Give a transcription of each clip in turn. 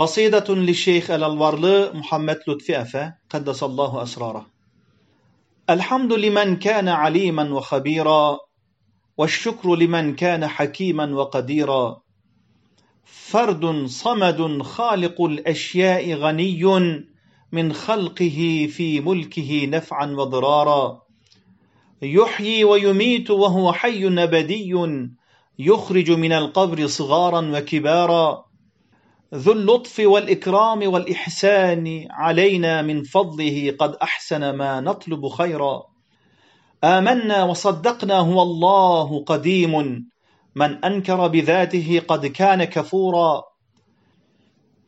قصيدة للشيخ الألورل محمد لطفي أفا قدس الله أسراره. الحمد لمن كان عليما وخبيرا والشكر لمن كان حكيما وقديرا. فرد صمد خالق الأشياء غني من خلقه في ملكه نفعا وضرارا. يحيي ويميت وهو حي أبدي يخرج من القبر صغارا وكبارا. ذو اللطف والإكرام والإحسان علينا من فضله قد أحسن ما نطلب خيرا. آمنا وصدقنا هو الله قديم. من أنكر بذاته قد كان كفورا.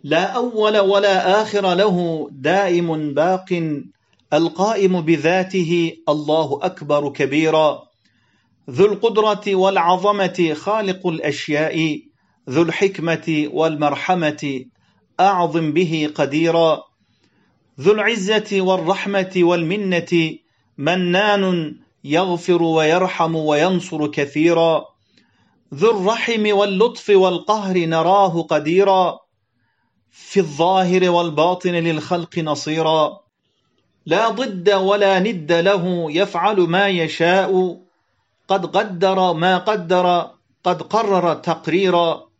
لا أول ولا آخر له دائم باق. القائم بذاته الله أكبر كبيرا. ذو القدرة والعظمة خالق الأشياء. ذو الحكمة والمرحمة أعظم به قديرا. ذو العزة والرحمة والمنة منان يغفر ويرحم وينصر كثيرا. ذو الرحم واللطف والقهر نراه قديرا. في الظاهر والباطن للخلق نصيرا. لا ضد ولا ند له يفعل ما يشاء. قد قدر ما قدر قد قرر تقريرا.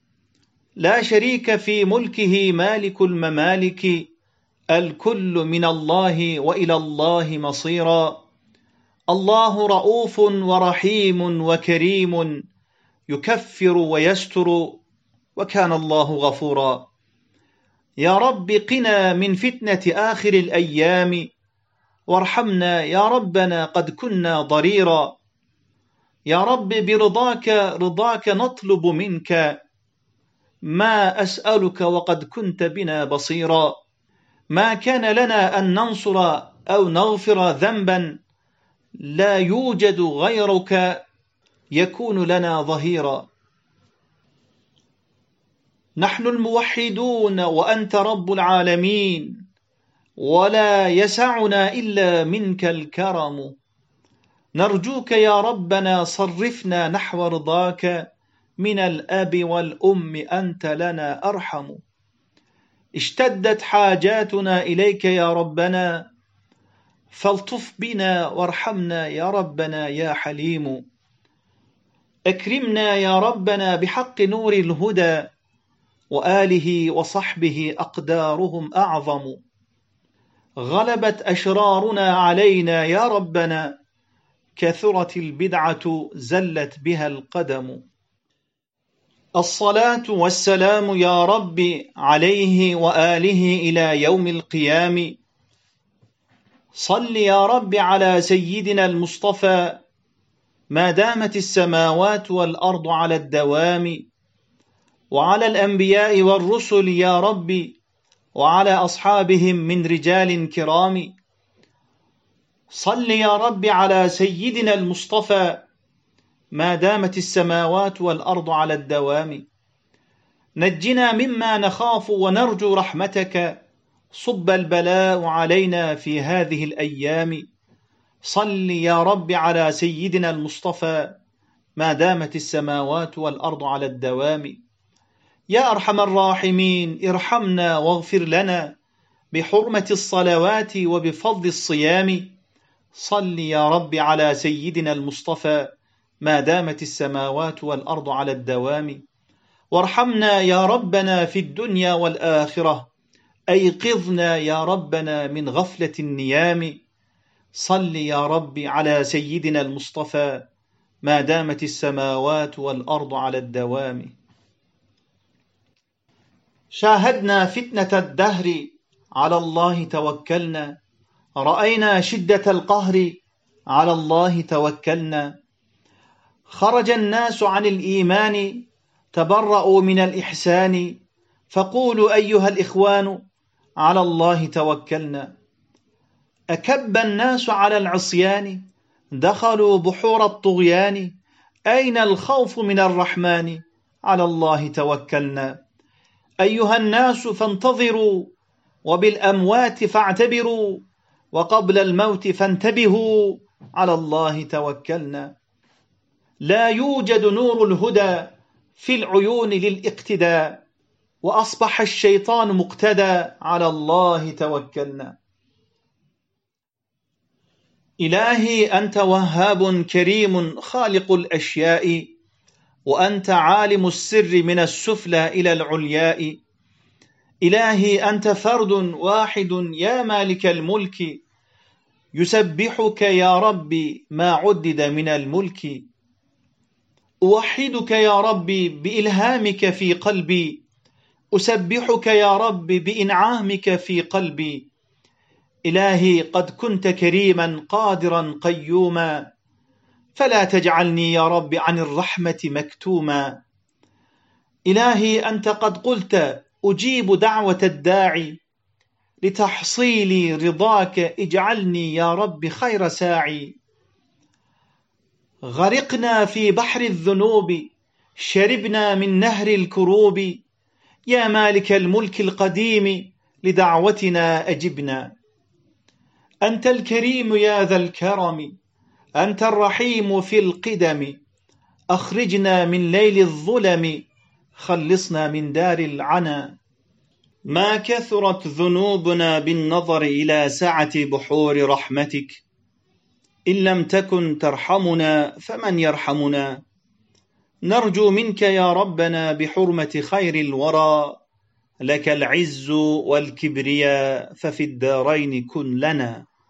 لا شريك في ملكه مالك الممالك الكل من الله وإلى الله مصيرا. الله رؤوف ورحيم وكريم يكفر ويستر وكان الله غفورا. يا رب قنا من فتنة آخر الأيام وارحمنا يا ربنا قد كنا ضريرا. يا رب برضاك رضاك نطلب منك ما أسألك وقد كنت بنا بصيرا. ما كان لنا أن ننصر أو نغفر ذنبا لا يوجد غيرك يكون لنا ظهيرا. نحن الموحدون وأنت رب العالمين ولا يسعنا إلا منك الكرم. نرجوك يا ربنا صرفنا نحو رضاك. من الأب والأم أنت لنا أرحم. اشتدت حاجاتنا إليك يا ربنا فالطف بنا وارحمنا يا ربنا يا حليم. أكرمنا يا ربنا بحق نور الهدى وآله وصحبه أقدارهم أعظم. غلبت أشرارنا علينا يا ربنا كثرت البدعة زلت بها القدم. الصلاة والسلام يا رب عليه وآله إلى يوم القيام. صل يا رب على سيدنا المصطفى. ما دامت السماوات والأرض على الدوام. وعلى الأنبياء والرسل يا رب. وعلى أصحابهم من رجال كرام. صل يا رب على سيدنا المصطفى. ما دامت السماوات والأرض على الدوام. نجنا مما نخاف ونرجو رحمتك. صب البلاء علينا في هذه الأيام. صل يا رب على سيدنا المصطفى. ما دامت السماوات والأرض على الدوام. يا أرحم الراحمين ارحمنا واغفر لنا بحرمة الصلوات وبفضل الصيام. صل يا رب على سيدنا المصطفى. ما دامت السماوات والأرض على الدوام. وارحمنا يا ربنا في الدنيا والآخرة. أيقظنا يا ربنا من غفلة النيام. صل يا رب على سيدنا المصطفى. ما دامت السماوات والأرض على الدوام. شاهدنا فتنة الدهر. على الله توكلنا. رأينا شدة القهر. على الله توكلنا. خرج الناس عن الإيمان تبرأوا من الإحسان فقولوا أيها الإخوان على الله توكلنا. أكب الناس على العصيان دخلوا بحور الطغيان أين الخوف من الرحمن؟ على الله توكلنا. أيها الناس فانتظروا وبالأموات فاعتبروا وقبل الموت فانتبهوا على الله توكلنا. لا يوجد نور الهدى في العيون للاقتداء وأصبح الشيطان مقتدى على الله توكلنا. إلهي أنت وهاب كريم خالق الأشياء وأنت عالم السر من السفلى إلى العلياء. إلهي أنت فرد واحد يا مالك الملك. يسبحك يا ربي ما عدد من الملك. أوحدك يا ربي بإلهامك في قلبي أسبحك يا رب بإنعامك في قلبي. إلهي قد كنت كريما قادرا قيوما فلا تجعلني يا رب عن الرحمة مكتوما. إلهي أنت قد قلت أجيب دعوة الداعي لتحصيل رضاك اجعلني يا رب خير ساعي. غرقنا في بحر الذنوب شربنا من نهر الكروب. يا مالك الملك القديم لدعوتنا أجبنا. أنت الكريم يا ذا الكرم أنت الرحيم في القدم. أخرجنا من ليل الظلم خلصنا من دار العنا. ما كثرت ذنوبنا بالنظر إلى سعة بحور رحمتك. إن لم تكن ترحمنا فمن يرحمنا؟ نرجو منك يا ربنا بحرمة خير الورى لك العز والكبرياء ففي الدارين كن لنا.